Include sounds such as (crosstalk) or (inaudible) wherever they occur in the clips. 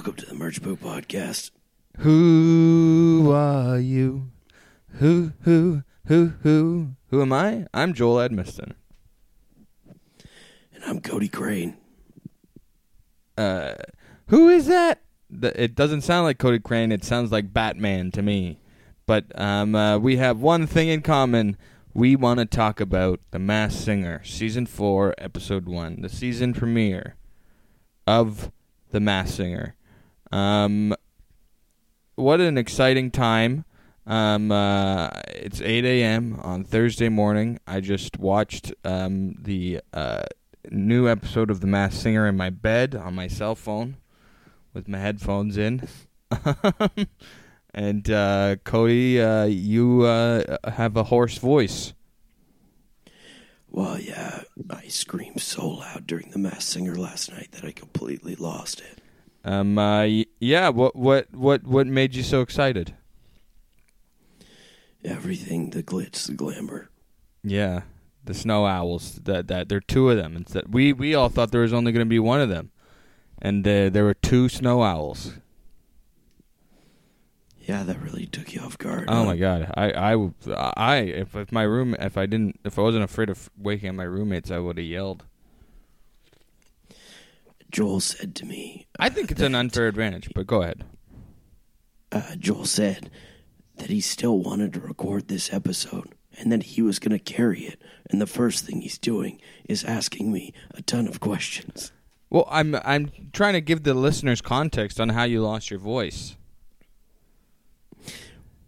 Welcome to the Merge Boot Podcast. Who are you? Who, who, who, who? Who am I? I'm Joel Edmiston. And I'm Cody Crane. Uh, who is that? The, it doesn't sound like Cody Crane. It sounds like Batman to me. But um, uh, we have one thing in common. We want to talk about The Masked Singer, Season 4, Episode 1, the season premiere of The Masked Singer. Um, what an exciting time. Um, uh, it's 8 a.m. on Thursday morning. I just watched um, the uh, new episode of The Masked Singer in my bed on my cell phone with my headphones in. (laughs) and uh, Cody, uh, you uh, have a hoarse voice. Well, yeah, I screamed so loud during the Masked Singer last night that I completely lost it. Um, uh, yeah. What, what, what, what made you so excited? Everything, the glitz, the glamour. Yeah, the snow owls. That that there are two of them. Instead, we we all thought there was only going to be one of them, and uh, there were two snow owls. Yeah, that really took you off guard. Oh huh? my god! I I if, if my room if I didn't if I wasn't afraid of waking up my roommates, I would have yelled. Joel said to me. I think it's an unfair advantage, but go ahead. Uh, Joel said that he still wanted to record this episode and that he was going to carry it. And the first thing he's doing is asking me a ton of questions. Well, I'm I'm trying to give the listeners context on how you lost your voice.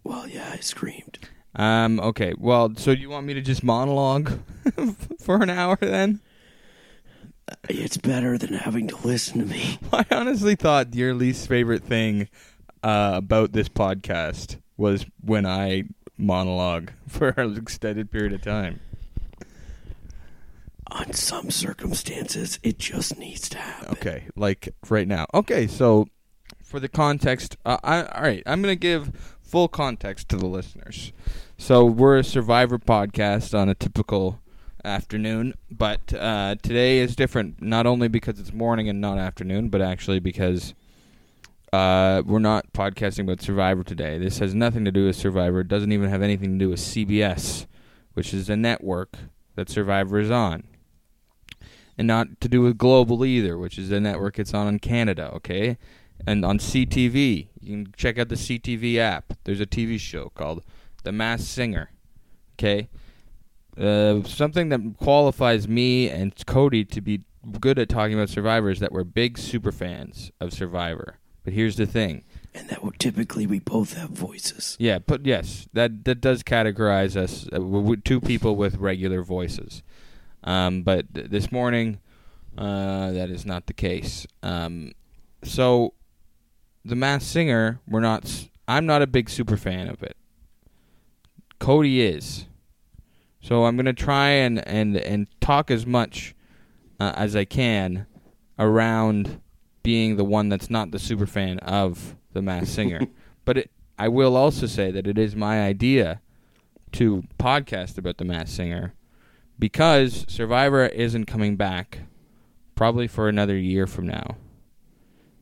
Well, yeah, I screamed. Um. Okay. Well, so you want me to just monologue (laughs) for an hour then? It's better than having to listen to me. (laughs) I honestly thought your least favorite thing uh, about this podcast was when I monologue (laughs) for an extended period of time. On some circumstances, it just needs to happen. Okay, like right now. Okay, so for the context, uh, I, all right, I'm going to give full context to the listeners. So we're a Survivor podcast on a typical afternoon, but uh, today is different. Not only because it's morning and not afternoon, but actually because uh, we're not podcasting about Survivor today. This has nothing to do with Survivor. It doesn't even have anything to do with CBS, which is the network that Survivor is on and not to do with Global either, which is the network it's on in Canada, okay? And on CTV, you can check out the CTV app. There's a TV show called The Masked Singer, okay? Uh, something that qualifies me and Cody to be good at talking about Survivor is that we're big super fans of Survivor. But here's the thing. And that typically we both have voices. Yeah, but yes, that that does categorize us uh, two people with regular voices. Um, but th- this morning, uh, that is not the case. Um, so, the Masked Singer, we're not. I'm not a big super fan of it. Cody is. So I'm gonna try and and and talk as much uh, as I can around being the one that's not the super fan of the Masked (laughs) Singer. but it, I will also say that it is my idea to podcast about the Masked Singer because Survivor isn't coming back probably for another year from now.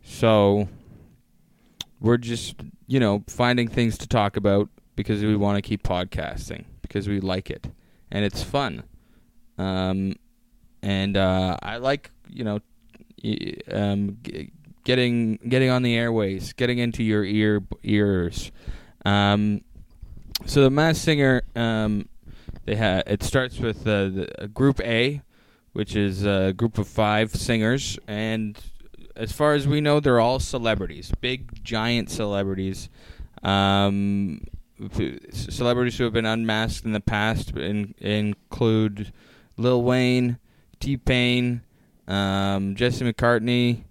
So we're just, you know, finding things to talk about because we want to keep podcasting because we like it and it's fun. Um, and uh, I like, you know, um, getting getting on the airways, getting into your ear ears. Um, so the Masked Singer, um, they ha- it starts with uh, the uh, Group A, which is a group of five singers, and as far as we know, they're all celebrities, big giant celebrities. Um, celebrities who have been unmasked in the past in, include Lil Wayne, T Pain, um, Jesse McCartney,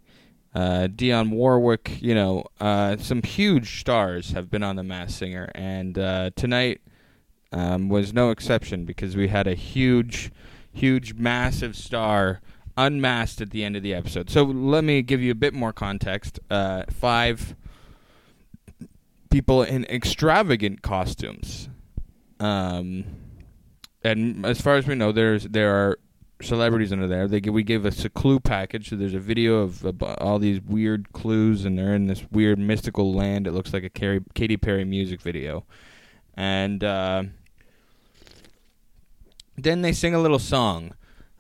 uh, Dionne Warwick. You know, uh, some huge stars have been on The Masked Singer, and uh, tonight um, was no exception because we had a huge, huge, massive star unmasked at the end of the episode. So let me give you a bit more context. Uh, five people in extravagant costumes. Um, and as far as we know, there's there are celebrities under there. They we gave us a clue package. So there's a video of uh, all these weird clues, and they're in this weird mystical land. It looks like a Carrie, Katy Perry music video, and uh, then they sing a little song,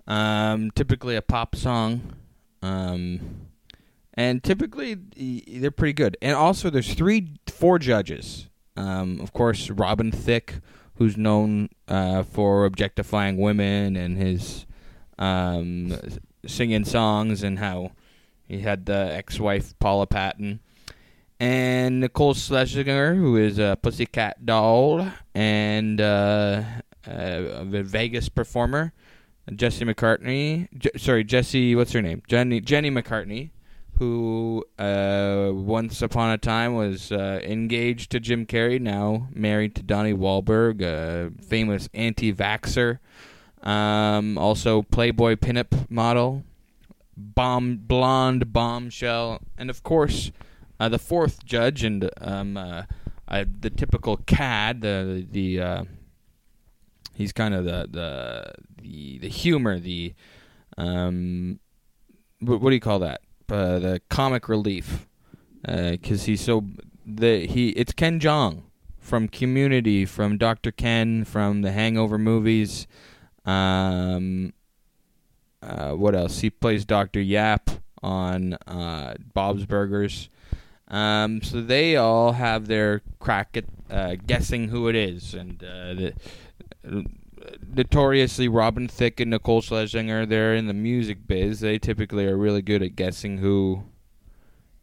um, typically a pop song, um, and typically they're pretty good. And also, there's three, four judges. Um, of course, Robin Thicke, who's known uh, for objectifying women and his um, singing songs and how he had the ex-wife Paula Patton. And Nicole Scherzinger, who is a pussycat doll and uh, a Vegas performer. Jesse McCartney, J- sorry, Jesse, what's her name? Jenny, Jenny McCartney, who uh, once upon a time was uh, engaged to Jim Carrey, now married to Donnie Wahlberg, a famous anti-vaxxer. Um, also, Playboy pinup model, bomb blonde bombshell, and of course, uh, the fourth judge and um, uh, uh, the typical cad, the the uh, he's kind of the the the, the humor, the um, what, what do you call that? Uh, the comic relief, because he's so the he it's Ken Jeong from Community, from Doctor Ken, from the Hangover movies. Um, uh, what else? He plays Doctor Yap on uh, Bob's Burgers. Um, so they all have their crack at uh, guessing who it is, and uh, the, notoriously Robin Thicke and Nicole Scherzinger, they're in the music biz. They typically are really good at guessing who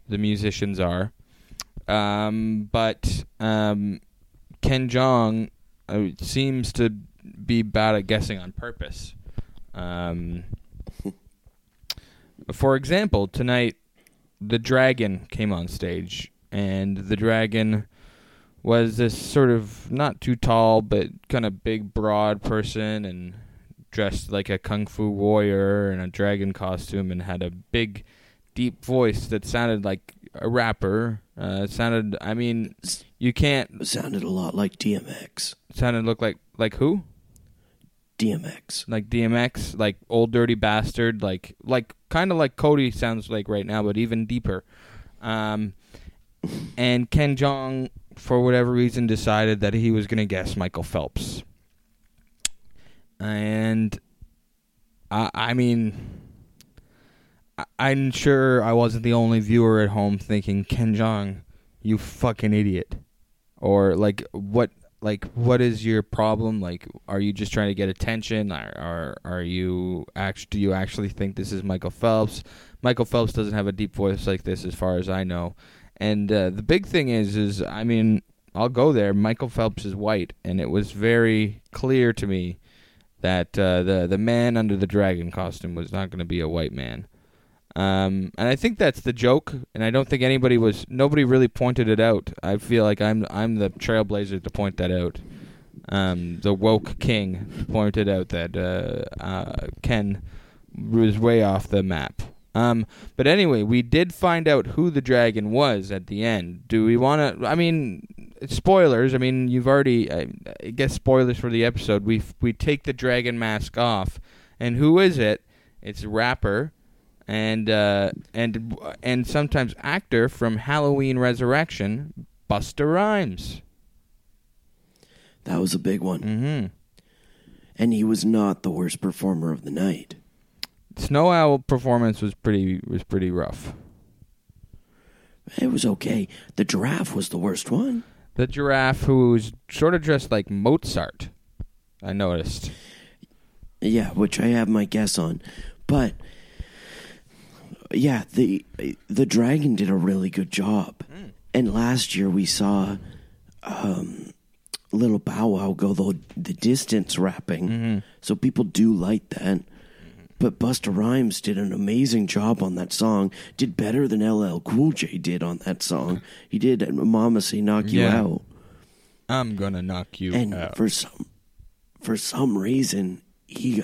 the musicians are. Um, but um, Ken Jeong uh, seems to be bad at guessing on purpose. Um, for example, tonight the dragon came on stage, and the dragon was this sort of not too tall but kind of big, broad person, and dressed like a kung fu warrior in a dragon costume, and had a big, deep voice that sounded like a rapper. Uh, it sounded, I mean, you can't. It sounded a lot like DMX. Sounded look like like who? DMX. like DMX, like old dirty bastard, like like kind of like Cody sounds like right now, but even deeper. Um, and Ken Jeong, for whatever reason, decided that he was going to guess Michael Phelps. And I, I mean, I'm sure I wasn't the only viewer at home thinking, Ken Jeong, you fucking idiot, or like what like what is your problem like are you just trying to get attention are are, are you actually? do you actually think this is Michael Phelps Michael Phelps doesn't have a deep voice like this as far as I know and uh, the big thing is is I mean I'll go there Michael Phelps is white and it was very clear to me that uh, the the man under the dragon costume was not going to be a white man um, and I think that's the joke, and I don't think anybody was nobody really pointed it out. I feel like I'm I'm the trailblazer to point that out. Um, the woke king pointed out that uh, uh, Ken was way off the map. Um, but anyway, we did find out who the dragon was at the end. Do we want to? I mean, spoilers. I mean, you've already. I, I guess spoilers for the episode. We we take the dragon mask off, and who is it? It's rapper and uh, and and sometimes actor from Halloween Resurrection, Busta Rhymes. That was a big one. Mm-hmm. And he was not the worst performer of the night. Snow Owl performance was pretty was pretty rough. It was okay. The giraffe was the worst one. The giraffe, who was sort of dressed like Mozart, I noticed. Yeah, which I have my guess on. But yeah, the the dragon did a really good job. And last year we saw um, little Bow Wow go the the distance rapping. So people do like that. But Busta Rhymes did an amazing job on that song. Did better than LL Cool J did on that song. He did "Mama Say Knock You Yeah. Out." I'm gonna knock you and out. for some for some reason he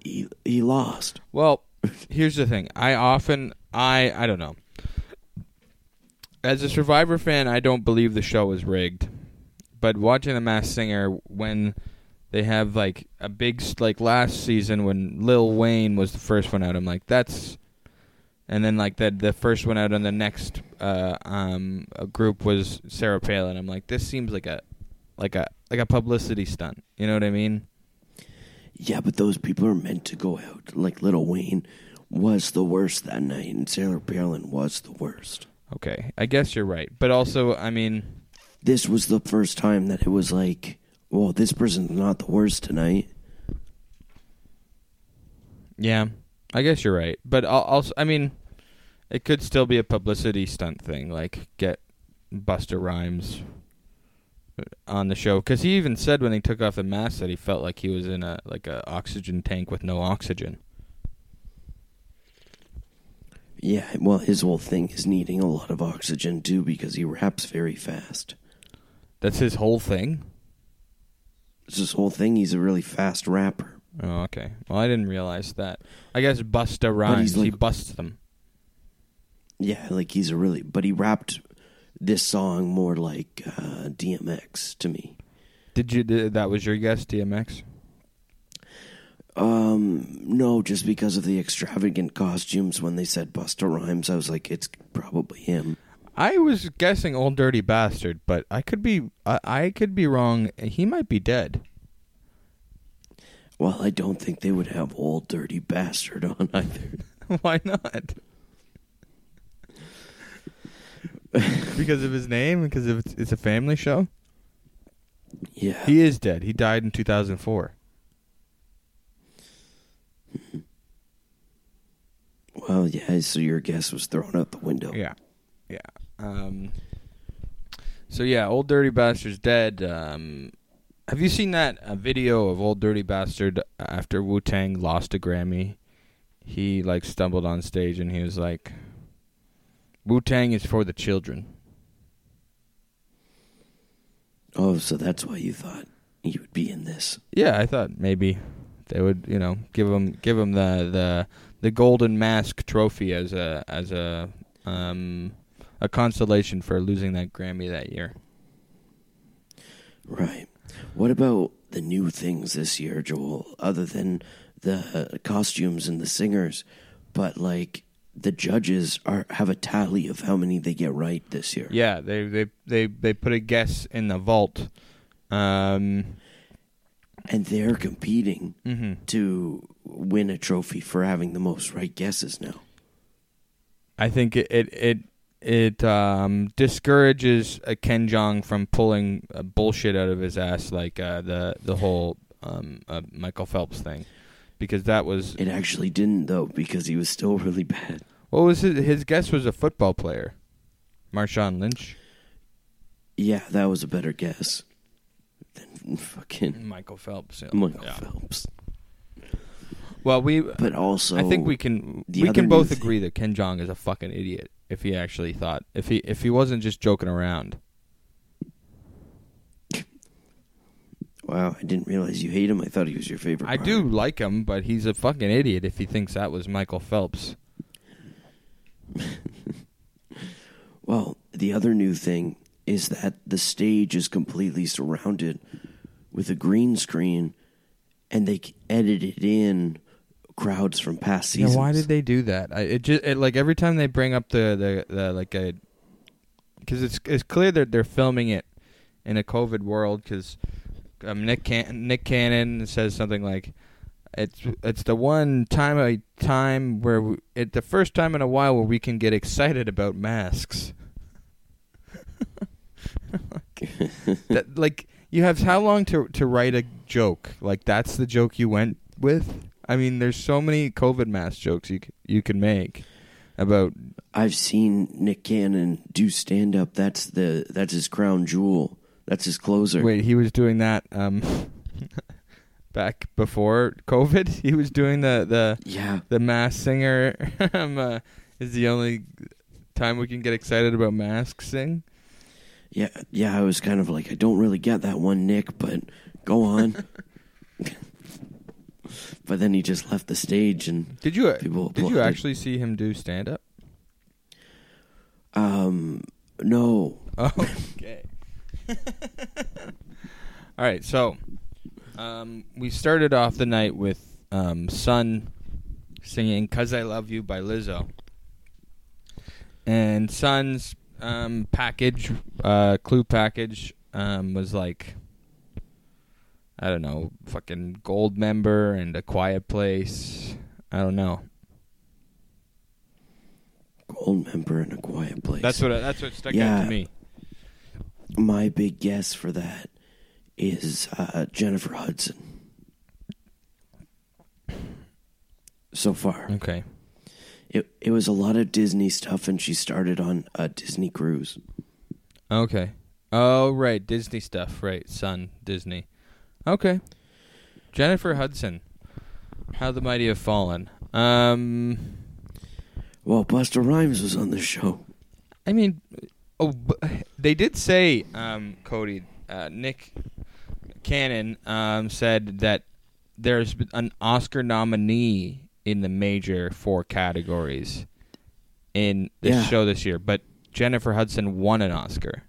he he lost. Well, here's the thing. I often I I don't know. As a Survivor fan, I don't believe the show is rigged. But watching The Masked Singer when they have like a big like last season when Lil Wayne was the first one out. I'm like that's, and then like the the first one out on the next uh um group was Sarah Palin. I'm like this seems like a like a like a publicity stunt. You know what I mean? Yeah, but those people are meant to go out. Like Little Wayne was the worst that night, and Sarah Palin was the worst. Okay, I guess you're right, but also I mean This was the first time that it was like, well, this person's not the worst tonight. Yeah, I guess you're right. But al- also, I mean, it could still be a publicity stunt thing, like get Busta Rhymes uh, on the show because he even said when he took off the mask that he felt like he was in a like a oxygen tank with no oxygen. Yeah, well, his whole thing is needing a lot of oxygen too because he raps very fast. That's his whole thing. It's his whole thing. He's a really fast rapper. Oh, okay. Well, I didn't realize that. I guess Busta Rhymes. he busts them. Yeah, like he's a really, but he rapped this song more like uh, DMX to me. Did you? th- That was your guess, DMX. Um, no, just because of the extravagant costumes. When they said Busta Rhymes, I was like, it's probably him. I was guessing Old Dirty Bastard, but I could be. I, I could be wrong. He might be dead. Well, I don't think they would have old dirty bastard on (laughs) either. (laughs) Why not? because of his name? Because of it's, it's a family show? Yeah, He is dead. He died in 2004. Hmm. well, yeah. So your guess was thrown out the window. Yeah. Yeah. Um, so, yeah, Old Dirty Bastard's dead. Um, have you seen that uh, video of Old Dirty Bastard after Wu Tang lost a Grammy? He, like, stumbled on stage and he was like, Wu Tang is for the children. Oh, so that's why you thought you would be in this. Yeah, I thought maybe they would, you know, give him give him the the the golden mask trophy as a as a um a consolation for losing that Grammy that year. Right. What about the new things this year, Joel? Other than the uh, costumes and the singers, but like the judges are have a tally of how many they get right this year. Yeah, they they they they put a guess in the vault. Um And they're competing mhm. to win a trophy for having the most right guesses now. I think it it it, it um discourages uh, Ken Jeong from pulling uh, bullshit out of his ass like uh, the the whole um uh, Michael Phelps thing. Because that was It actually didn't though because he was still really bad. What was his his guess was a football player, Marshawn Lynch, Yeah, that was a better guess than fucking Michael Phelps. yeah. Michael Yeah. Phelps. Well, we But also, I think we can the we other can new both thing- agree that Ken Jeong is a fucking idiot if he actually thought if he if he wasn't just joking around. Wow, I didn't realize you hate him. I thought he was your favorite. I part. do like him, but he's a fucking idiot if he thinks that was Michael Phelps. (laughs) Well, the other new thing is that the stage is completely surrounded with a green screen, and they edited in crowds from past seasons. Yeah, why did they do that? I, it just it, like every time they bring up the the, the like a because it's it's clear that they're filming it in a COVID world because um, Nick Can- Nick Cannon says something like it's it's the one time a time where we, it the first time in a while where we can get excited about masks. (laughs) that like you have how long to to write a joke? Like that's the joke you went with? I mean, there's so many COVID mask jokes you c- you can make about I've seen Nick Cannon do stand up. That's the that's his crown jewel. That's his closer. Wait, he was doing that um (laughs) back before COVID. (laughs) He was doing the the Yeah, the mass singer (laughs) um, uh, is the only time we can get excited about masks sing. yeah, yeah. I was kind of like, I don't really get that one, Nick, but go on. But then he just left the stage, and Did you People did you actually see him do stand up? um, no, Oh, (laughs) okay. (laughs) All right, so Um, we started off the night with um, Sun singing "Cause I Love You" by Lizzo, and Sun's um, package, uh, clue package, um, was like, I don't know, fucking gold member and a quiet place. I don't know. Gold member and a quiet place. That's what that's what stuck out to me. my big guess for that is uh, Jennifer Hudson. So far, Okay. it it was a lot of Disney stuff, and she started on a Disney cruise. Okay. Oh right, Disney stuff. Right, Sun Disney. Okay. Jennifer Hudson. How the mighty have fallen. Um, Well, Busta Rhymes was on the show. I mean, oh, they did say, um, Cody, uh, Nick Cannon um, said that there's an Oscar nominee in the major four categories in this Yeah. show this year, but Jennifer Hudson won an Oscar.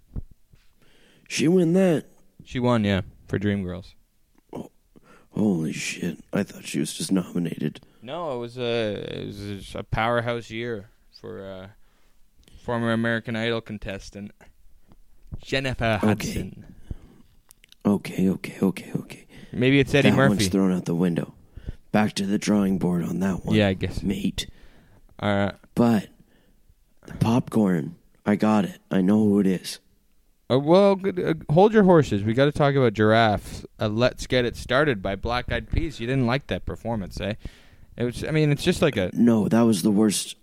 She win that. She won, yeah, for Dreamgirls. Holy shit! I thought she was just nominated. No, it was a it was a powerhouse year for uh, former American Idol contestant Jennifer Hudson. Okay, okay, okay, okay. Maybe it's Eddie that one's Murphy. thrown out the window. Back to the drawing board on that one. Yeah, I guess. mate. Uh, But the popcorn, I got it. I know who it is. Uh, well, good, uh, hold your horses. We got to talk about Giraffe. Uh, Let's get it started by Black Eyed Peas. You didn't like that performance, eh? It was. I mean, it's just like a. No, that was the worst.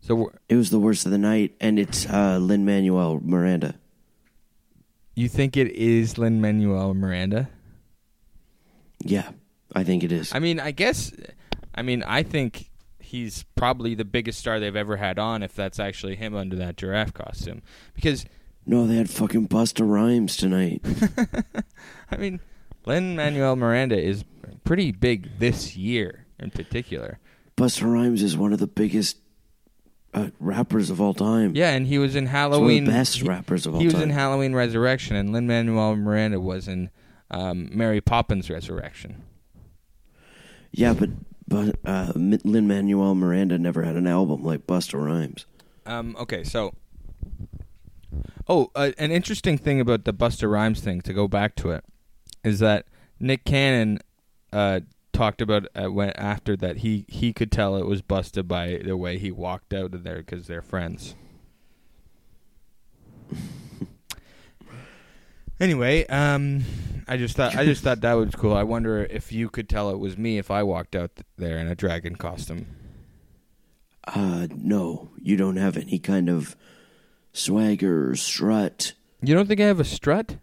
So It was the worst of the night, and it's uh, Lin Manuel Miranda. you think it is Lin Manuel Miranda? Yeah, I think it is. I mean, I guess. I mean, I think he's probably the biggest star they've ever had on. If that's actually him under that giraffe costume, because no, they had fucking Busta Rhymes tonight. (laughs) I mean, Lin Manuel Miranda is pretty big this year in particular. Busta Rhymes is one of the biggest uh, rappers of all time. Yeah, and he was in He's one of Halloween. the best rappers of all time. he was in Halloween Resurrection, and Lin Manuel Miranda was in um, Mary Poppins Resurrection. yeah, but but uh, Lin Manuel Miranda never had an album like Busta Rhymes. Um, okay, so. Oh, uh, an interesting thing about the Busta Rhymes thing, to go back to it, is that Nick Cannon uh, talked about uh, when after that he, he could tell it was Busta by the way he walked out of there because they're friends. (laughs) anyway, um, I just thought I just thought that was cool. I wonder if you could tell it was me if I walked out there in a dragon costume. Uh, no, you don't have any kind of swagger strut. You don't think I have a strut?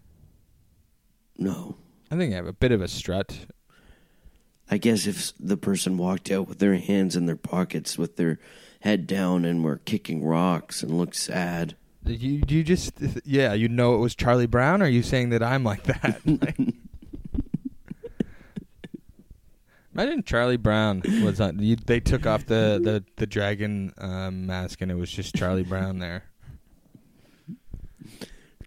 No. I think I have a bit of a strut. I guess if the person walked out with their hands in their pockets with their head down and were kicking rocks and looked sad. You do you just yeah you know it was Charlie Brown. Or are you saying that I'm like that? (laughs) Imagine Charlie Brown was on. You, they took off the the the dragon um, mask and it was just Charlie Brown there.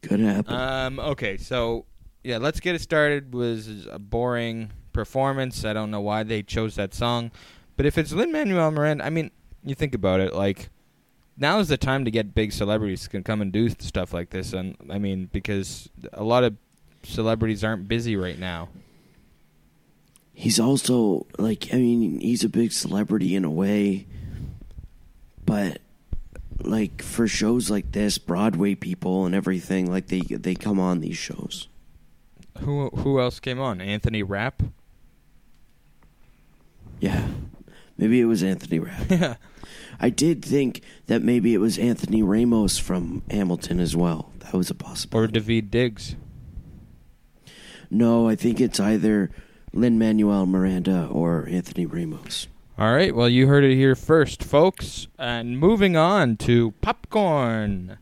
Could happen. Um. Okay. So yeah, let's get it started. Was a boring performance. I don't know why they chose that song, but if it's Lin Manuel Miranda, I mean, you think about it, like now is the time to get big celebrities to come and do stuff like this, and I mean because a lot of celebrities aren't busy right now. he's also like I mean, he's a big celebrity in a way, but like for shows like this, Broadway people and everything, like they they come on these shows. Who who else came on? Anthony Rapp. Yeah. Maybe it was Anthony Rapp. (laughs) Yeah. I did think that maybe it was Anthony Ramos from Hamilton as well. That was a possibility. or. Daveed Diggs. no, I think it's either Lin Manuel Miranda or Anthony Ramos. All right. Well, you heard it here first, folks. And moving on to popcorn.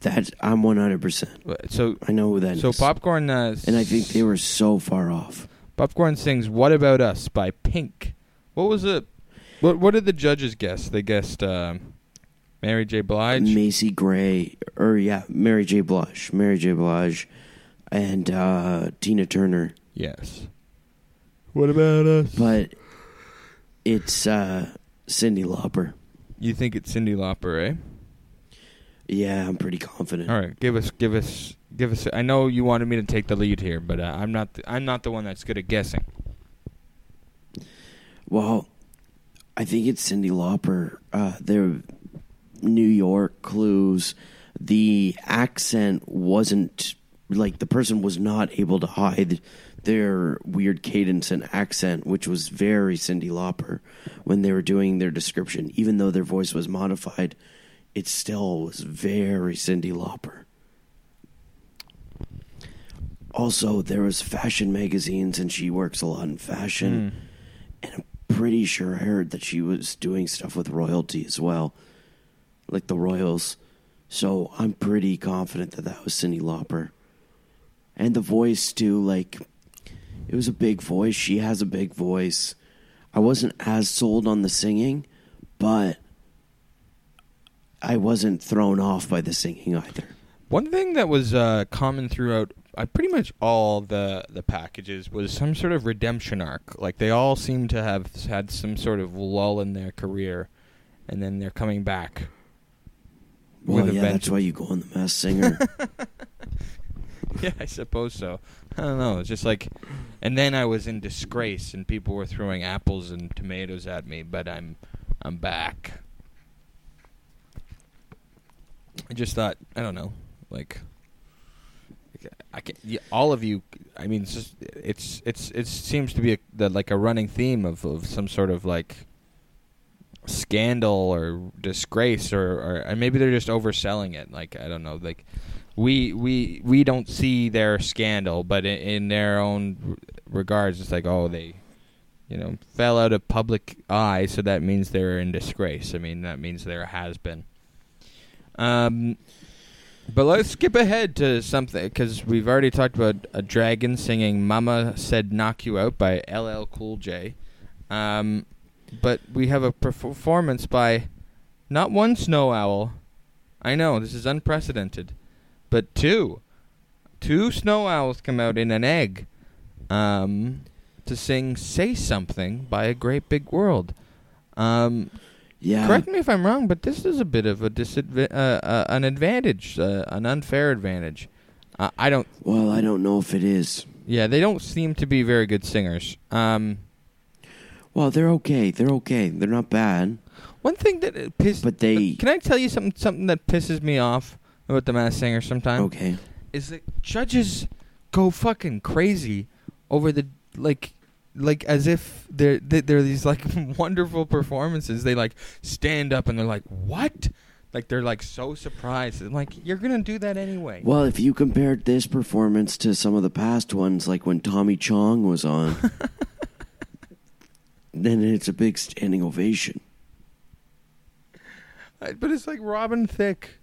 That I'm 100. percent So I know who that is. so popcorn. Uh, and I think they were so far off. Popcorn sings "What About Us" by Pink. What was it? What What did the judges guess? They guessed um Mary J. Blige. Macy Gray, or yeah, Mary J. Blige, Mary J. Blige, and uh, Tina Turner, Yes. What about us? but it's uh, Cyndi Lauper. You think it's Cyndi Lauper, eh? Yeah, I'm pretty confident. All right, give us, give us, give us. I know you wanted me to take the lead here, but uh, I'm not. The, I'm not the one that's good at guessing. Well, I think it's Cyndi Lauper. Uh, their New York clues. The accent wasn't like the person was not able to hide their weird cadence and accent, which was very Cyndi Lauper when they were doing their description. Even though their voice was modified, it still was very Cyndi Lauper. Also, there was fashion magazines, and she works a lot in fashion hmm. and I'm pretty sure I heard that she was doing stuff with royalty as well, like the Royals. So I'm pretty confident that that was Cyndi Lauper, and the voice too. Like it was a big voice. She has a big voice. I wasn't as sold on the singing, but I wasn't thrown off by the singing either. One thing that was uh, common throughout uh, pretty much all the the packages was some sort of redemption arc. Like they all seem to have had some sort of lull in their career, and then they're coming back. Well, yeah, that's why you go on the Masked Singer. (laughs) Yeah, I suppose so. I don't know. It's just like, and then I was in disgrace, and people were throwing apples and tomatoes at me. But I'm, I'm back. I just thought, I don't know, like, I can, yeah, all of you. I mean, it's just, it's it's it seems to be a, the, like a running theme of, of some sort of like scandal or disgrace or, or maybe they're just overselling it. Like I don't know, like we we we don't see their scandal, but in, in their own regards, it's like oh they, you know, fell out of public eye, so that means they're in disgrace. I mean that means there has been. Um, but let's skip ahead to something because we've already talked about a dragon singing "Mama Said Knock You Out" by LL Cool J. Um, but we have a performance by not one snow owl. I know this is unprecedented, but two, two snow owls come out in an egg, um, to sing "Say Something" by a Great Big World. Um, yeah, correct me if I'm wrong, but this is a bit of a disadva- uh, uh, an advantage, uh, an unfair advantage. Uh, I don't. Well, I don't know if it is. Yeah, they don't seem to be very good singers. Um, Well, they're okay. They're okay. They're not bad. one thing that uh, piss- But they- Can I tell you something? Something that pisses me off about the Masked Singer sometimes Okay. is that judges go fucking crazy over the like. Like as if they're they- they're these like (laughs) wonderful performances. They like stand up and they're like, "What?" Like they're like so surprised. I'm like, "You're gonna do that anyway." Well, if you compared this performance to some of the past ones, like when Tommy Chong was on, (laughs) then it's a big standing ovation. Uh, But it's like Robin Thicke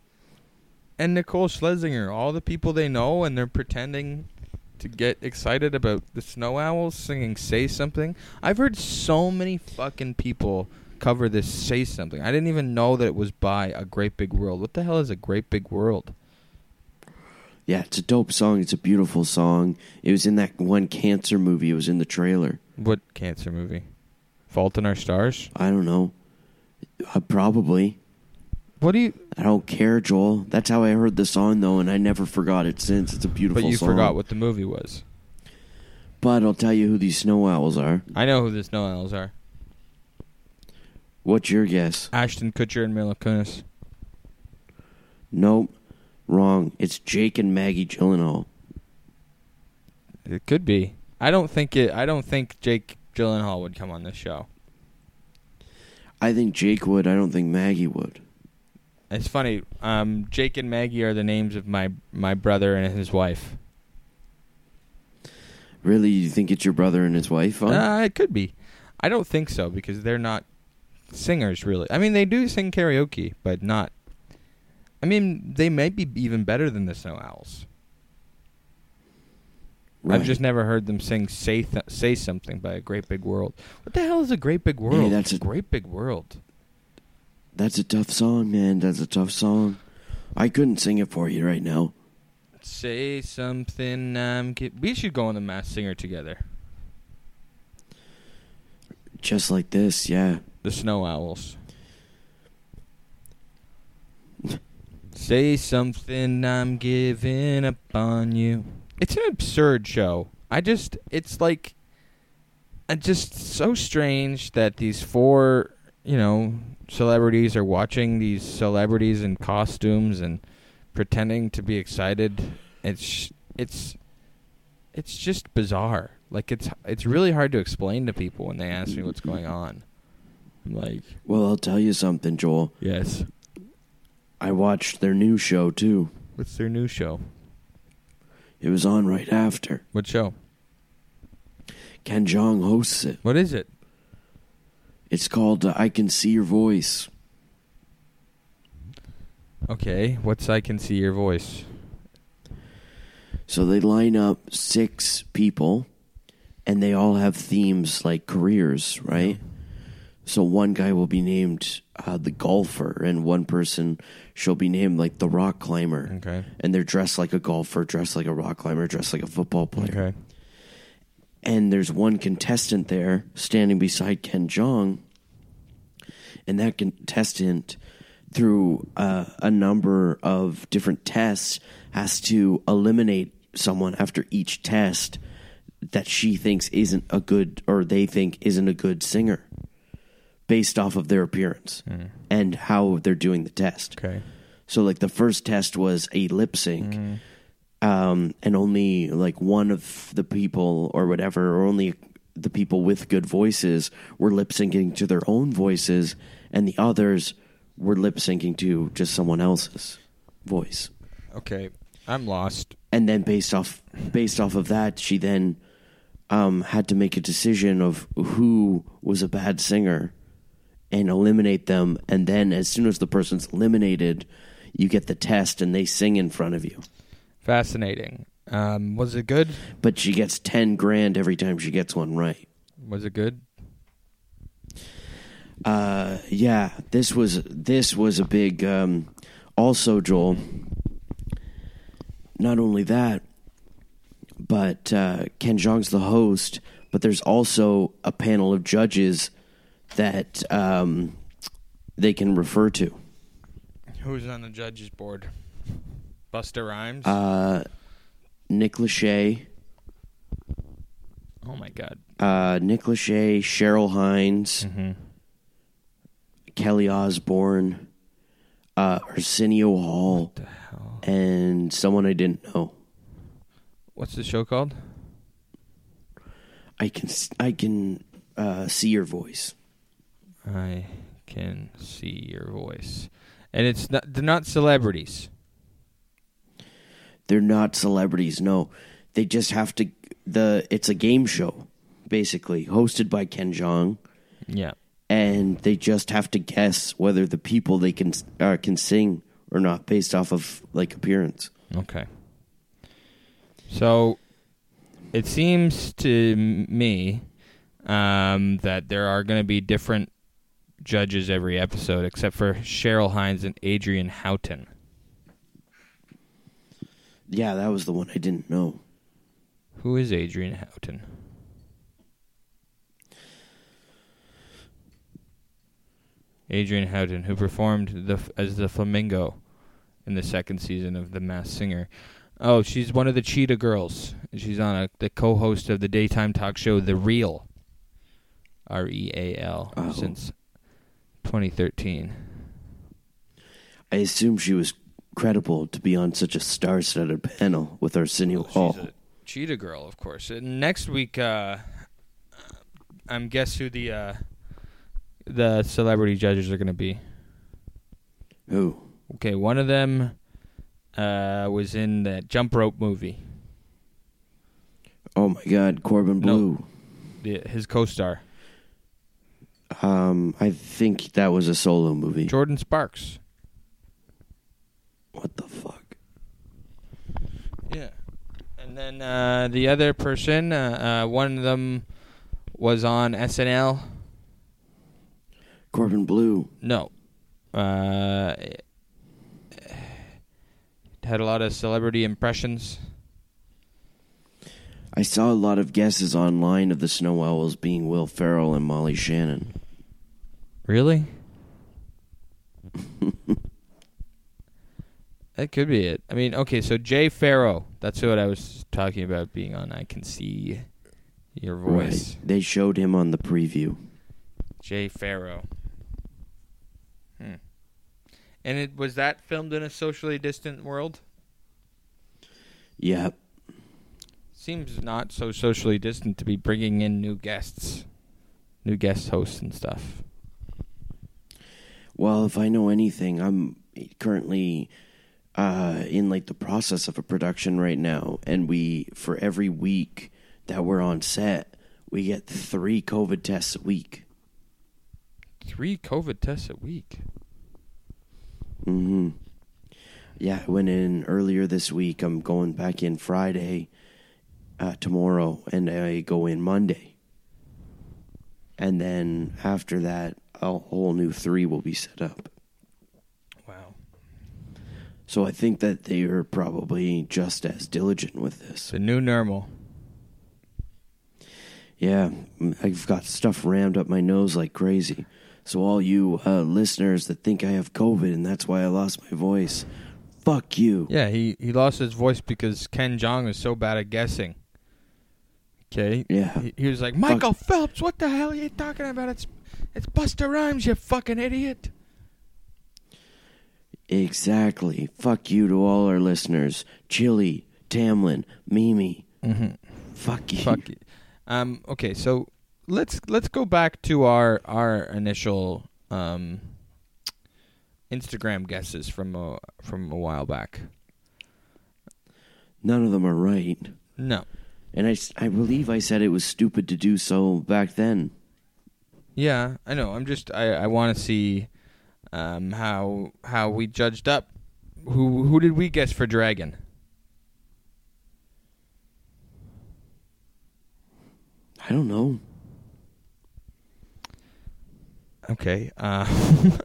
and Nicole Scherzinger, all the people they know, and they're pretending to get excited about the Snow Owls singing "Say Something." I've heard so many fucking people cover this "Say Something." I didn't even know that it was by a Great Big World. What the hell is a Great Big World? Yeah, it's a dope song. It's a beautiful song. It was in that one cancer movie. It was in the trailer. What cancer movie? Fault in Our Stars. I don't know. Uh, probably. What do you? I don't care, Joel. That's how I heard the song, though, and I never forgot it since. It's a beautiful But you song. forgot what the movie was. But I'll tell you who these snow owls are. I know who the Snow Owls are. What's your guess? Ashton Kutcher and Mila Kunis. Nope. Wrong. It's Jake and Maggie Gyllenhaal. It could be. I don't think it. I don't think Jake Gyllenhaal would come on this show. I think Jake would. I don't think Maggie would. It's funny. Um, Jake and Maggie are the names of my my brother and his wife. Really? You think it's your brother and his wife? Huh? Uh, it could be. I don't think so because they're not singers really. I mean, they do sing karaoke, but not. I mean, they may be even better than the Snow Owls. Right. I've just never heard them sing "Say Th- Say Something" by a Great Big World. What the hell is a Great Big World? that's a- Great Big World. That's a tough song, man. That's a tough song. I couldn't sing it for you right now. Say something. Um, get, we should go on the Masked Singer together. Just like this, yeah. The Snow Owls. (laughs) Say something. I'm giving up on you. It's an absurd show. I just. It's like. uh, just so strange that these four, you know, celebrities are watching these celebrities in costumes and pretending to be excited. It's it's it's just bizarre. Like it's it's really hard to explain to people when they ask me what's going on. I'm like, Well, I'll tell you something, Joel. yes. I watched their new show too. What's their new show? It was on right after. What show? Ken Jeong hosts it. What is it? It's called uh, I Can See Your Voice. Okay, what's I can see your voice. So they line up six people, and they all have themes like careers, right? So one guy will be named uh, the golfer, and one person she'll be named like the rock climber. Okay. And they're dressed like a golfer, dressed like a rock climber, dressed like a football player. Okay. And there's one contestant there standing beside Ken Jeong, and that contestant, through uh, a number of different tests, has to eliminate someone after each test that she thinks isn't a good or they think isn't a good singer based off of their appearance and how they're doing the test. Okay. So like the first test was a lip sync. Um, and only like one of the people or whatever, or only the people with good voices were lip syncing to their own voices, and the others were lip syncing to just someone else's voice. Okay. I'm lost. And then based off based off of that, she then um, had to make a decision of who was a bad singer and eliminate them. And then as soon as the person's eliminated, you get the test and they sing in front of you. Fascinating. Um, was it good? But she gets ten grand every time she gets one right. Was it good? Uh, yeah, this was this was a big. Um, also, Joel. Not only that, but uh, Ken Jeong's the host. But there's also a panel of judges that um, they can refer to. Who's on the judges board? Busta Rhymes. Uh, Nick Lachey, oh my God. uh, Nick Lachey, Cheryl Hines, Mm-hmm. Kelly Osbourne, uh, Arsenio Hall, The hell. and someone I didn't know. What's the show called? I can I can uh, see your voice. I can see your voice, and it's not. They're not celebrities. They're not celebrities. No, they just have to. The it's a game show, basically hosted by Ken Jeong, Yeah. and they just have to guess whether the people they can uh, can sing or not based off of like appearance. Okay. So it seems to me um, that there are going to be different judges every episode, except for Cheryl Hines and Adrienne Houghton. Yeah, that was the one I didn't know. Who is Adrienne Houghton? Adrienne Houghton, who performed the as the flamingo in the second season of The Masked Singer. Oh, she's one of the Cheetah Girls. She's on a, the co-host of the daytime talk show The Real. R E A L Oh. since 2013. I assume she was credible to be on such a star-studded panel with Arsenio Hall. She's a Cheetah Girl, of course. And next week, uh, I'm guess who the uh, the celebrity judges are going to be. Who? Okay, one of them uh, was in that jump rope movie. Oh my God, Corbin. Bleu. The, his co-star Um, I think that was a solo movie. Jordin Sparks. What the fuck? Yeah, and then uh, the other person, uh, uh, one of them was on SNL. Corbin Bleu. No, uh, had a lot of celebrity impressions. I saw a lot of guesses online of the Snow Owls being Will Ferrell and Molly Shannon. Really? (laughs) that could be it. I mean, okay, so Jay Pharoah. That's what I was talking about being on. I can see your voice. Right. They showed him on the preview. Jay Pharoah. Hmm. And it was that filmed in a socially distant world? Yep. Seems not so socially distant to be bringing in new guests, new guest hosts and stuff. Well, if I know anything, I'm currently uh, in like the process of a production right now, and we for every week that we're on set, we get three COVID tests a week. Three COVID tests a week. Hmm. Yeah, I went in earlier this week. I'm going back in Friday, uh, tomorrow, and I go in Monday. And then after that, a whole new three will be set up. So I think that they are probably just as diligent with this. The new normal. Yeah, I've got stuff rammed up my nose like crazy. So all you uh, listeners that think I have COVID and that's why I lost my voice, fuck you. Yeah, he, he lost his voice because Ken Jeong is so bad at guessing. Okay. Yeah. He, he was like, Michael Phelps, what the hell are you talking about? It's it's Busta Rhymes, you fucking idiot. Exactly. Fuck you to all our listeners. Chili, Tamlin, Mimi. Mm-hmm. Fuck you. Fuck you. Um. Okay. So let's let's go back to our our initial um Instagram guesses from a from a while back. None of them are right. No. And I, I believe I said it was stupid to do so back then. Yeah, I know. I'm just I I want to see um how how we judged up. Who who did we guess for Dragon? I don't know. Okay. Uh (laughs)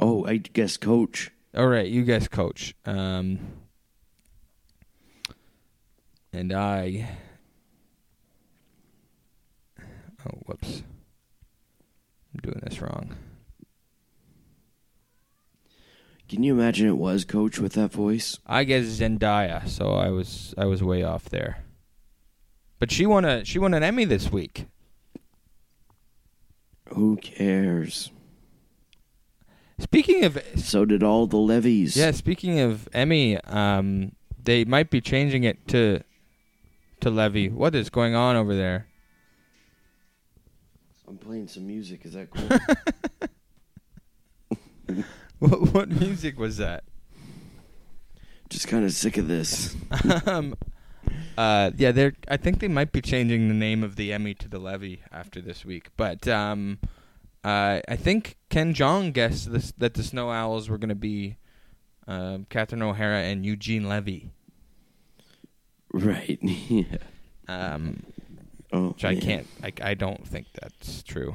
Oh, I guess coach. All right, you guess coach. Um and I Oh, whoops. I'm doing this wrong. Can you imagine it was coach with that voice? I guess Zendaya, so I was I was way off there. But she won a she won an Emmy this week. Who cares? Speaking of So did all the Levys. yeah, speaking of Emmy, um, they might be changing it to to Levy. What is going on over there? I'm playing some music. Is that cool? (laughs) (laughs) What, what music was that? Just kind of sick of this. (laughs) um, uh, yeah, they're. I think they might be changing the name of the Emmy to the Levy after this week. But um, uh, I think Ken Jeong guessed this, that the Snow Owls were going to be um, Catherine O'Hara and Eugene Levy. Right. (laughs) yeah. Um, Oh, which I man. can't. I, I don't think that's true.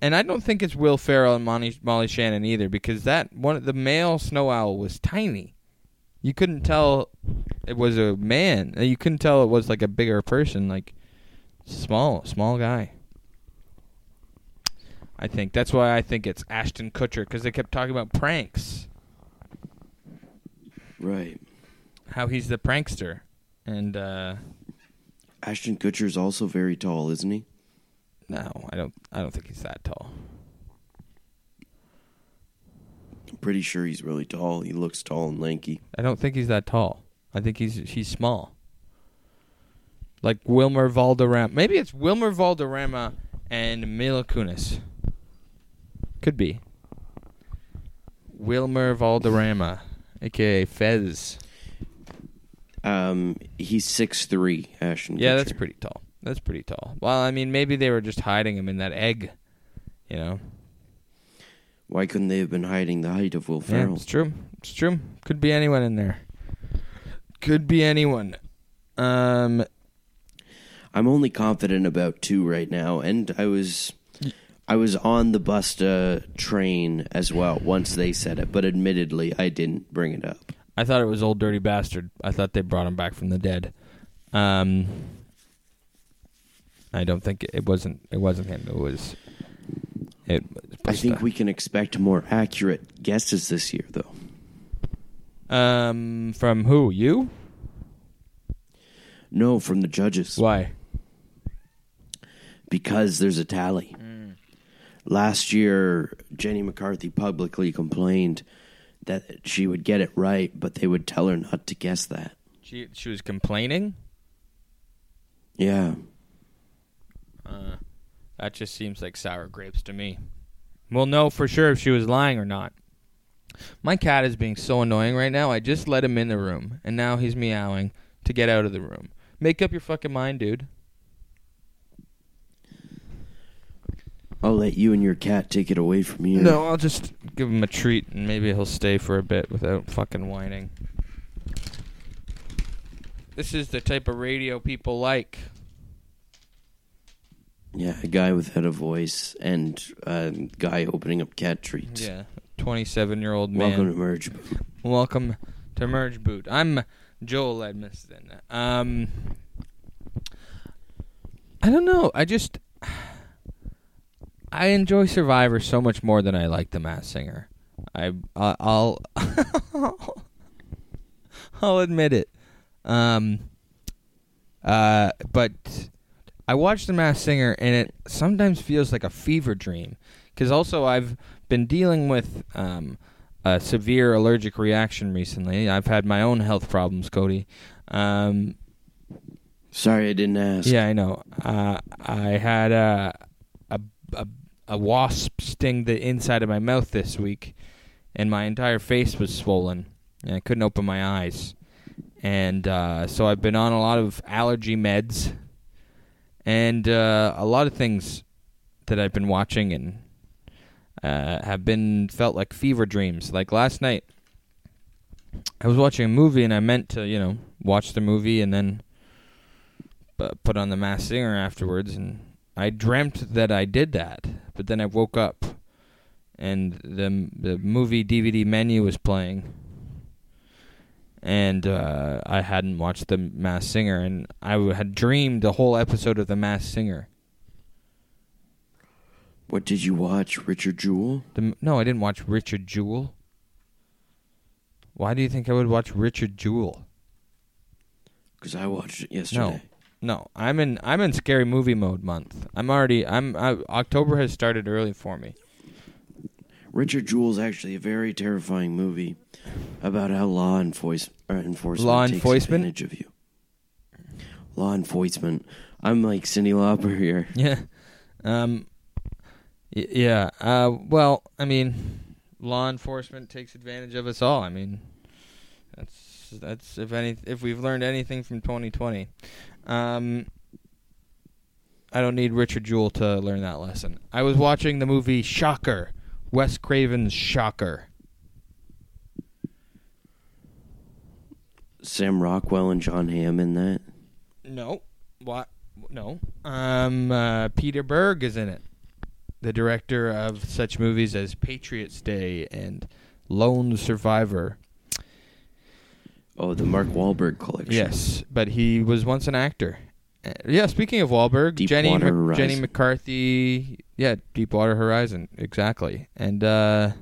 And I don't think it's Will Ferrell and Molly, Molly Shannon either, because that one the male snow owl was tiny. You couldn't tell it was a man. You couldn't tell it was like a bigger person, like small, small guy. I think that's why I think it's Ashton Kutcher because they kept talking about pranks, Right. how he's the prankster, and uh, Ashton Kutcher's also very tall, isn't he? No, I don't. I don't think he's that tall. I'm pretty sure he's really tall. He looks tall and lanky. I don't think he's that tall. I think he's he's small. Like Wilmer Valderrama. Maybe it's Wilmer Valderrama and Mila Kunis. Could be. Wilmer Valderrama, aka Fez. Um, he's six three. Ashton. Yeah, that's pretty tall. That's pretty tall. Well, I mean, maybe they were just hiding him in that egg. You know. Why couldn't they have been hiding the height of Will Yeah, Ferrell? it's true. It's true. Could be anyone in there. Could be anyone. Um, I'm only confident about two right now, and I was, I was on the Busta train as well once they said it, but admittedly, I didn't bring it up. I thought it was Ol' Dirty Bastard. I thought they brought him back from the dead. Um, I don't think it, wasn't. It wasn't him. It was. It. Was I think we can expect more accurate guesses this year, though. Um, from who? You? No, from the judges. Why? Because there's a tally. Last year, Jenny McCarthy publicly complained that she would get it right, but they would tell her not to guess that. She she was complaining. Yeah. Uh, that just seems like sour grapes to me. We'll know for sure if she was lying or not. My cat is being so annoying right now. I just let him in the room, and now he's meowing to get out of the room. Make up your fucking mind, dude. I'll let you and your cat take it away from here. No, I'll just give him a treat, and maybe he'll stay for a bit without fucking whining. This is the type of radio people like. Yeah, a guy without a head of voice and a guy opening up cat treats. Yeah, twenty-seven-year-old man. Welcome to Merge. Boot. Welcome to Merge Boot. I'm Joel Edmiston. Um, I don't know. I just I enjoy Survivor so much more than I like The Masked Singer. I I- I'll (laughs) I'll admit it. Um, uh, but I watch The Masked Singer, and it sometimes feels like a fever dream. Because also I've been dealing with um, a severe allergic reaction recently. I've had my own health problems, Cody. Um, Sorry, I didn't ask. yeah, I know. Uh, I had a, a a a wasp sting the inside of my mouth this week, and my entire face was swollen, and I couldn't open my eyes. And uh, so I've been on a lot of allergy meds, and uh, a lot of things that I've been watching and uh, have been felt like fever dreams. Like last night, I was watching a movie, and I meant to, you know, watch the movie and then uh, put on the Masked Singer afterwards, and I dreamt that I did that. But then I woke up, and the the movie DVD menu was playing, and uh, I hadn't watched the Masked Singer, and I had dreamed the whole episode of the Masked Singer. What did you watch, Richard Jewell? The, no, I didn't watch Richard Jewell. Why do you think I would watch Richard Jewell? Because I watched it yesterday. No, I'm in I'm in scary movie mode month. I'm already I'm I, October has started early for me. Richard Jewell's actually a very terrifying movie about how law enforce- uh, enforcement Law takes enforcement? advantage of you. Law enforcement. I'm like Cyndi Lauper here. (laughs) Yeah. Um y- yeah, uh well, I mean law enforcement takes advantage of us all. I mean that's that's if any if we've learned anything from 2020. Um I don't need Richard Jewell to learn that lesson. I was watching the movie Shocker, Wes Craven's Shocker. Sam Rockwell and Jon Hamm in that. No. What? No. Um, uh, Peter Berg is in it. The director of such movies as Patriots Day and Lone Survivor. Oh, the Mark Wahlberg collection. Yes, but he was once an actor. Uh, yeah, speaking of Wahlberg, Jenny Deepwater Jenny McCarthy. Yeah, Deepwater Horizon, exactly. And uh,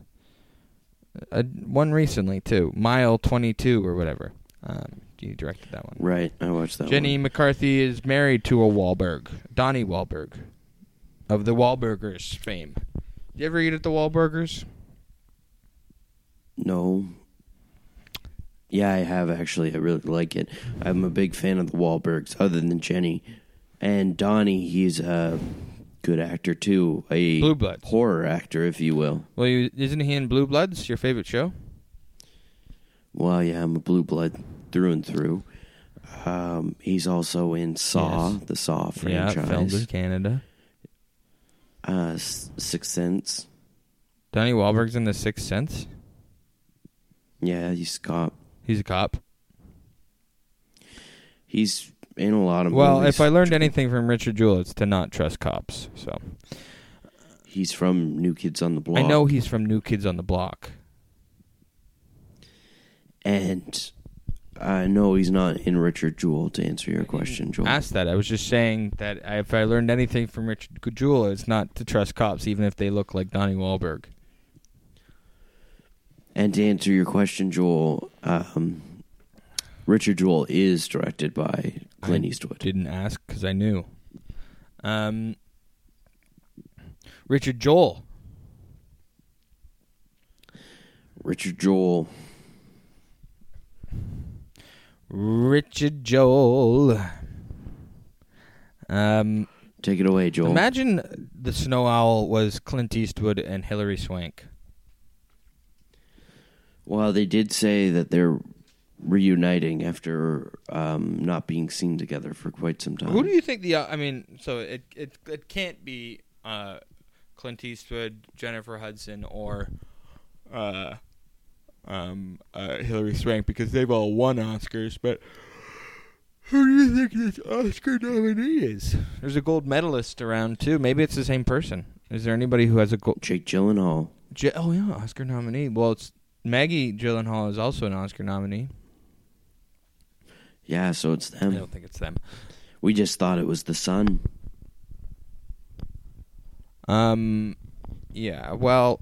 uh, one recently too, Mile Twenty Two or whatever. Um, he directed that one. Right, I watched that Jenny one. McCarthy is married to a Wahlberg, Donnie Wahlberg, of the Wahlburgers fame. Did you ever eat at the Wahlburgers? No. Yeah, I have actually. I really like it. I'm a big fan of the Wahlbergs, other than Jenny. And Donnie, he's a good actor too. A Blue Bloods. horror actor, if you will. Well, you, isn't he in Blue Bloods? Your favorite show? Well, yeah, I'm a blue blood through and through. Um, he's also in Saw, Yes. the Saw Yeah, franchise. filmed in Canada. uh, S- Sixth Sense. Donnie Wahlberg's in The Sixth Sense. Yeah, he's got. He's a cop. He's in a lot of. Well, movies. if I learned anything from Richard Jewell, it's to not trust cops. So he's from New Kids on the Block. I know he's from New Kids on the Block. And uh, no, he's not in Richard Jewell. To answer your question, Joel. Asked that. I was just saying that if I learned anything from Richard Jewell, it's not to trust cops, even if they look like Donnie Wahlberg. And to answer your question, Joel, um, Richard Jewell is directed by Clint I Eastwood. Didn't ask because I knew. Um, Richard Joel. Richard Joel. Richard Joel. Um, Take it away, Joel. imagine the Snow Owl was Clint Eastwood and Hilary Swank. Well, they did say that they're reuniting after um, not being seen together for quite some time. Who do you think the? Uh, I mean, so it it it can't be uh, Clint Eastwood, Jennifer Hudson, or uh, um, uh, Hilary Swank because they've all won Oscars. But who do you think this Oscar nominee is? There's a gold medalist around too. Maybe it's the same person. Is there anybody who has a gold? Jake Gyllenhaal. J- oh yeah, Oscar nominee. Well, it's Maggie Gyllenhaal is also an Oscar nominee. Yeah, so it's them. I don't think it's them. We just thought it was the sun. Um, yeah. Well,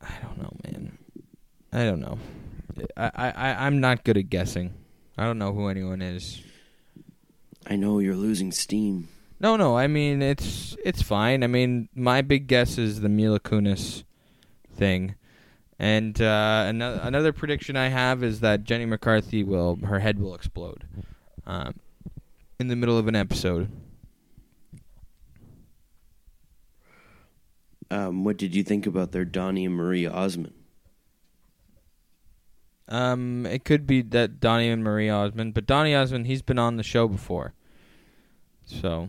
I don't know, man. I don't know. I, I, I I'm not good at guessing. I don't know who anyone is. I know you're losing steam. No, no. I mean, it's it's fine. I mean, my big guess is the Mila Kunis thing, and uh, another another prediction I have is that Jenny McCarthy will her head will explode, um, in the middle of an episode. Um, what did you think about their Donnie and Marie Osmond? Um, it could be that Donnie and Marie Osmond, but Donnie Osmond, he's been on the show before, so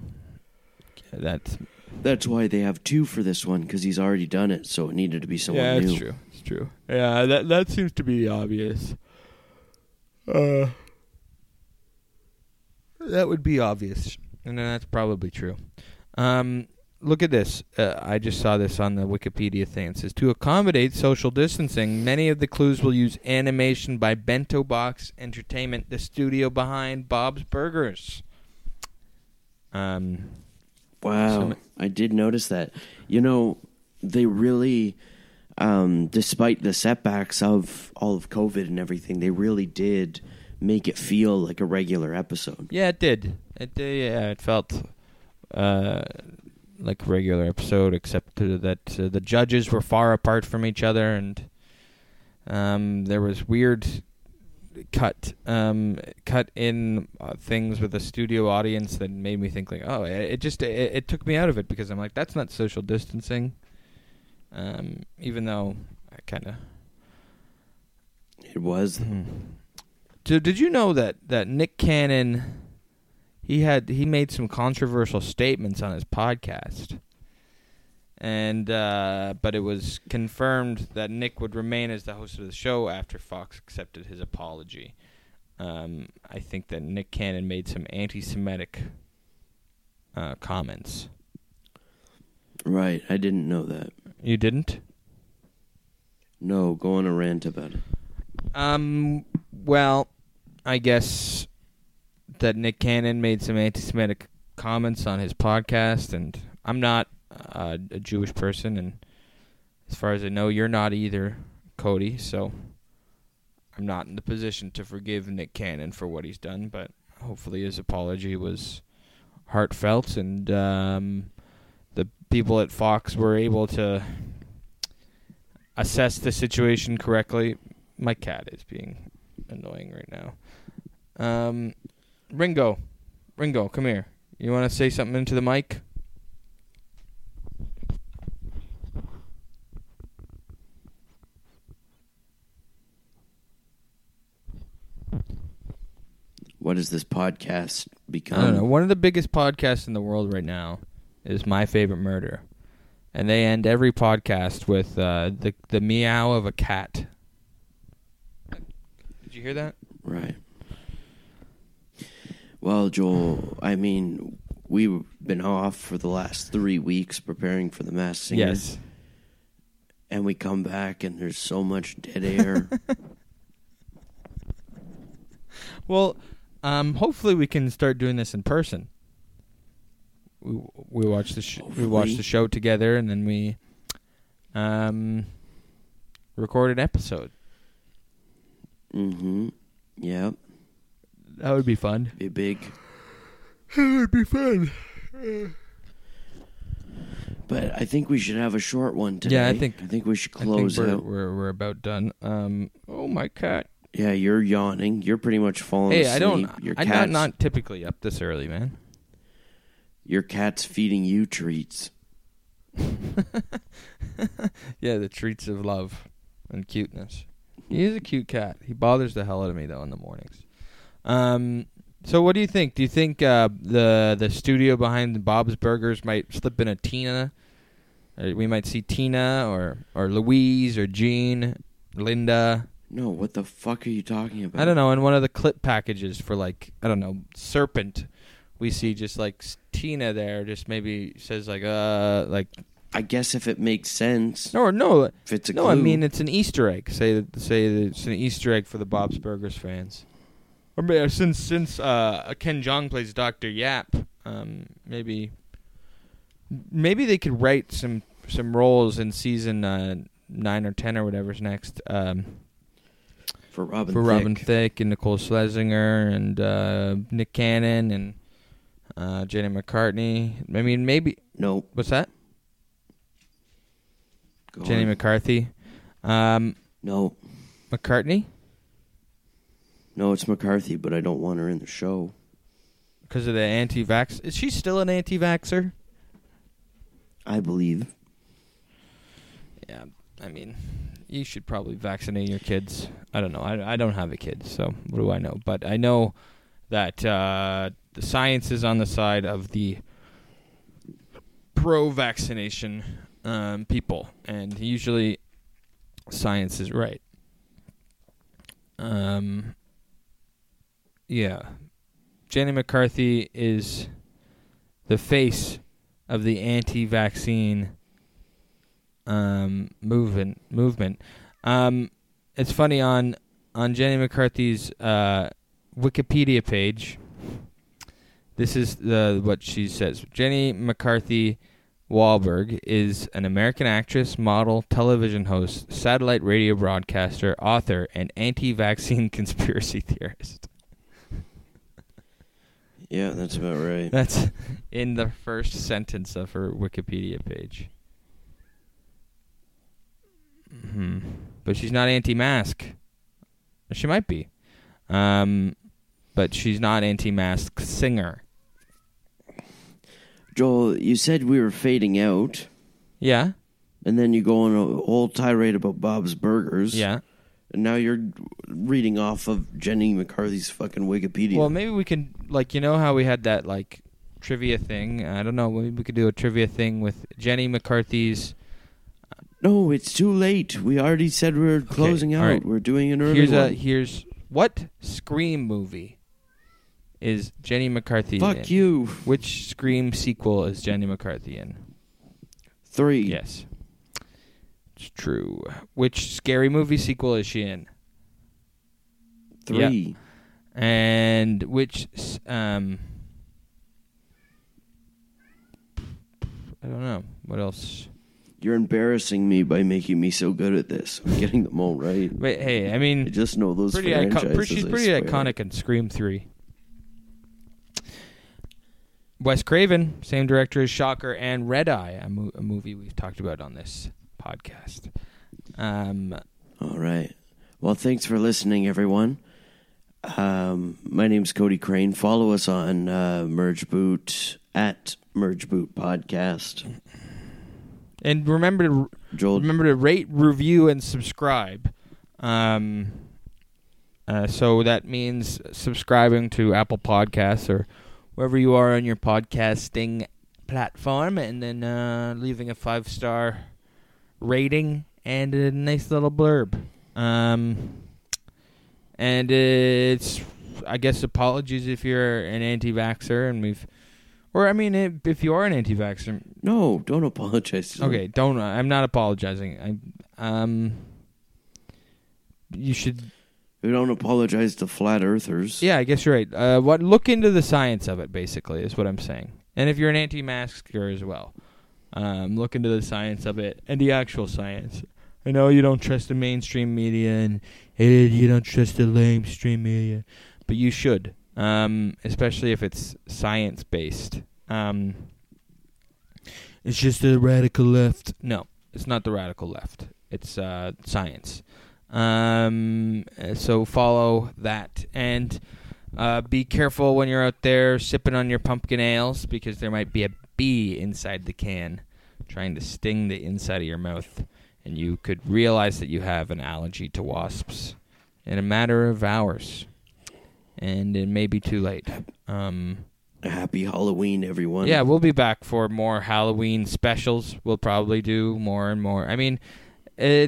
that's That's why they have two for this one because he's already done it, so it needed to be someone yeah, new. it's true. It's true. Yeah, that that seems to be obvious. Uh, that would be obvious, and then that's probably true. Um, look at this. Uh, I just saw this on the Wikipedia thing. It says to accommodate social distancing, many of the clues will use animation by Bento Box Entertainment, the studio behind Bob's Burgers. Um, Wow, Some- I did notice that. You know, they really, um, despite the setbacks of all of COVID and everything, they really did make it feel like a regular episode. Yeah, it did. It did. Yeah, it felt uh, like a regular episode, except that uh, the judges were far apart from each other, and um, there was weird cut um, cut in uh, things with a studio audience that made me think like, oh, it, it just it, it took me out of it because I'm like, that's not social distancing. Um, even though I kind of It was. so did you know that that Nick Cannon he had he made some controversial statements on his podcast. And uh, but it was confirmed that Nick would remain as the host of the show after Fox accepted his apology. Um, I think that Nick Cannon made some anti-Semitic uh, comments. Right, I didn't know that. You didn't? No, go on a rant about it. Um. Well, I guess that Nick Cannon made some anti-Semitic comments on his podcast, and I'm not uh, a Jewish person, and as far as I know, you're not either, Cody. So I'm not in the position to forgive Nick Cannon for what he's done, but hopefully his apology was heartfelt, and um, the people at Fox were able to assess the situation correctly. My cat is being annoying right now. Um, Ringo, Ringo, come here. You want to say something into the mic? What does this podcast become? I don't know. One of the biggest podcasts in the world right now is My Favorite Murder, and they end every podcast with uh, the the meow of a cat. Did you hear that? Right. Well, Joel, I mean, we've been off for the last three weeks preparing for the Masked Singer. Yes. And we come back and there's so much dead air. (laughs) (laughs) Well, um, hopefully we can start doing this in person. We we watch the sh- we watch the show together, and then we um record an episode. Mm-hmm. Yep. That would be fun. Be big. (laughs) That would be fun. But I think we should have a short one today. Yeah, I think- I think we should I think close we're, out. we're we're about done. Um. Oh my cat. Yeah, you're yawning. You're pretty much falling Hey, asleep. I don't. Your I'm cat's, not not typically up this early, man. Your cat's feeding you treats. (laughs) Yeah, the treats of love and cuteness. He is a cute cat. He bothers the hell out of me though in the mornings. Um. So what do you think? Do you think uh, the the studio behind Bob's Burgers might slip in a Tina? We might see Tina or or Louise or Jean, Linda. No, what the fuck are you talking about? I don't know. In one of the clip packages for like I don't know Serpent, we see just like Tina there. Just maybe says like uh like I guess if it makes sense, no no if it's a no. I mean it's an Easter egg. Say that say that it's an Easter egg for the Bob's Burgers fans. Or maybe, since since uh, Ken Jeong plays Doctor Yap, um, maybe maybe they could write some some roles in season uh, nine or ten or whatever's next. Um, for Robin for Thicke. Robin Thicke and Nicole Schlesinger and uh, Nick Cannon and uh, Jenny McCartney. I mean, maybe Nope. what's that? Go Jenny on. McCarthy, um, no, McCartney, no, it's McCarthy, but I don't want her in the show. because of the anti-vax. Is she still an anti-vaxer? I believe. Yeah, I mean, you should probably vaccinate your kids. I don't know. I, I don't have a kid, so what do I know? But I know that uh, the science is on the side of the pro-vaccination um, people, and usually science is right. Um, yeah, Jenny McCarthy is the face of the anti-vaccine um, movement. Movement. Um, it's funny on on Jenny McCarthy's uh, Wikipedia page. This is the what she says. Jenny McCarthy Wahlberg is an American actress, model, television host, satellite radio broadcaster, author, and anti-vaccine (laughs) conspiracy theorist. Yeah, that's about right. That's in the first sentence of her Wikipedia page. hmm But she's not anti-mask. She might be, um, but she's not anti-mask singer. Joel, you said we were fading out, Yeah, and then you go on a whole tirade about Bob's Burgers. yeah. And now you're reading off of Jenny McCarthy's fucking Wikipedia. Well, maybe we can like you know how we had that like trivia thing. I don't know. Maybe we could do a trivia thing with Jenny McCarthy's. Uh, no, it's too late. We already said we are closing all out. right. We're doing an early Here's a one. here's what Scream movie is Jenny McCarthy Fuck in? you. Which Scream sequel is Jenny McCarthy in? Three. Yes. It's true. Which scary movie sequel is she in? Three. And which um I don't know. What else? You're embarrassing me by making me so good at this. I'm getting them all right. Wait, hey, I I mean just know those pretty icon- pretty, she's I pretty iconic in Scream 3. Wes Craven, same director as Shocker and Red Eye, a, mo- a movie we've talked about on this podcast. Um, All right. Well, thanks for listening, everyone. Um, my name's Cody Crane. Follow us on uh, Merge Boot at Merge Boot Podcast. and remember to Joel, remember to rate, review, and subscribe. Um, uh, so that means subscribing to Apple Podcasts or wherever you are on your podcasting platform, and then uh, leaving a five star rating and a nice little blurb. Um, and it's, I guess, apologies if you're an anti-vaxxer, and we've, or I mean, if if you are an anti-vaxxer, no, don't apologize. to. Okay, don't. I'm not apologizing. I um. You should We don't apologize to flat earthers. Yeah, I guess you're right. Uh, what look into the science of it, basically, is what I'm saying. And if you're an anti-masker as well, um, look into the science of it and the actual science. I know you don't trust the mainstream media and eh, you don't trust the lamestream media, but you should, um, especially if it's science based. Um, it's just the radical left. No, it's not the radical left. It's uh, science. Um, so follow that and uh, be careful when you're out there sipping on your pumpkin ales because there might be a bee inside the can trying to sting the inside of your mouth, and you could realize that you have an allergy to wasps in a matter of hours, and it may be too late. Um, Happy Halloween, everyone. yeah, we'll be back for more Halloween specials. We'll probably do more and more. I mean, uh,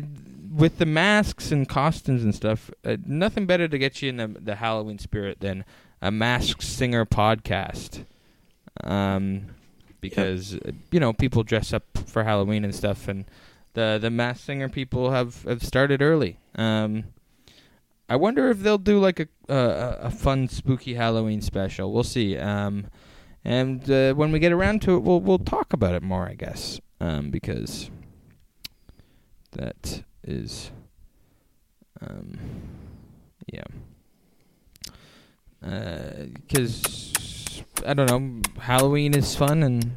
with the masks and costumes and stuff, uh, nothing better to get you in the, the Halloween spirit than a masked singer podcast. Um, because uh, you know people dress up for Halloween and stuff, and the the masked singer people have have started early. Um, I wonder if they'll do like a uh, a fun spooky Halloween special. We'll see. Um, and uh, when we get around to it, we'll we'll talk about it more, I guess. Um, because that is, um, yeah. Because I don't know, Halloween is fun, and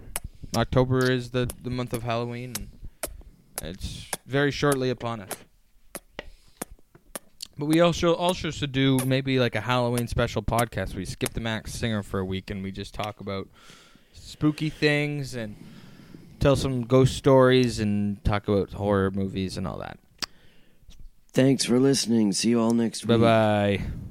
October is the the month of Halloween. And it's very shortly upon us. But we also also should do maybe like a Halloween special podcast. We skip the Masked Singer for a week and we just talk about spooky things and tell some ghost stories and talk about horror movies and all that. Thanks for listening. See you all next Bye week. bye.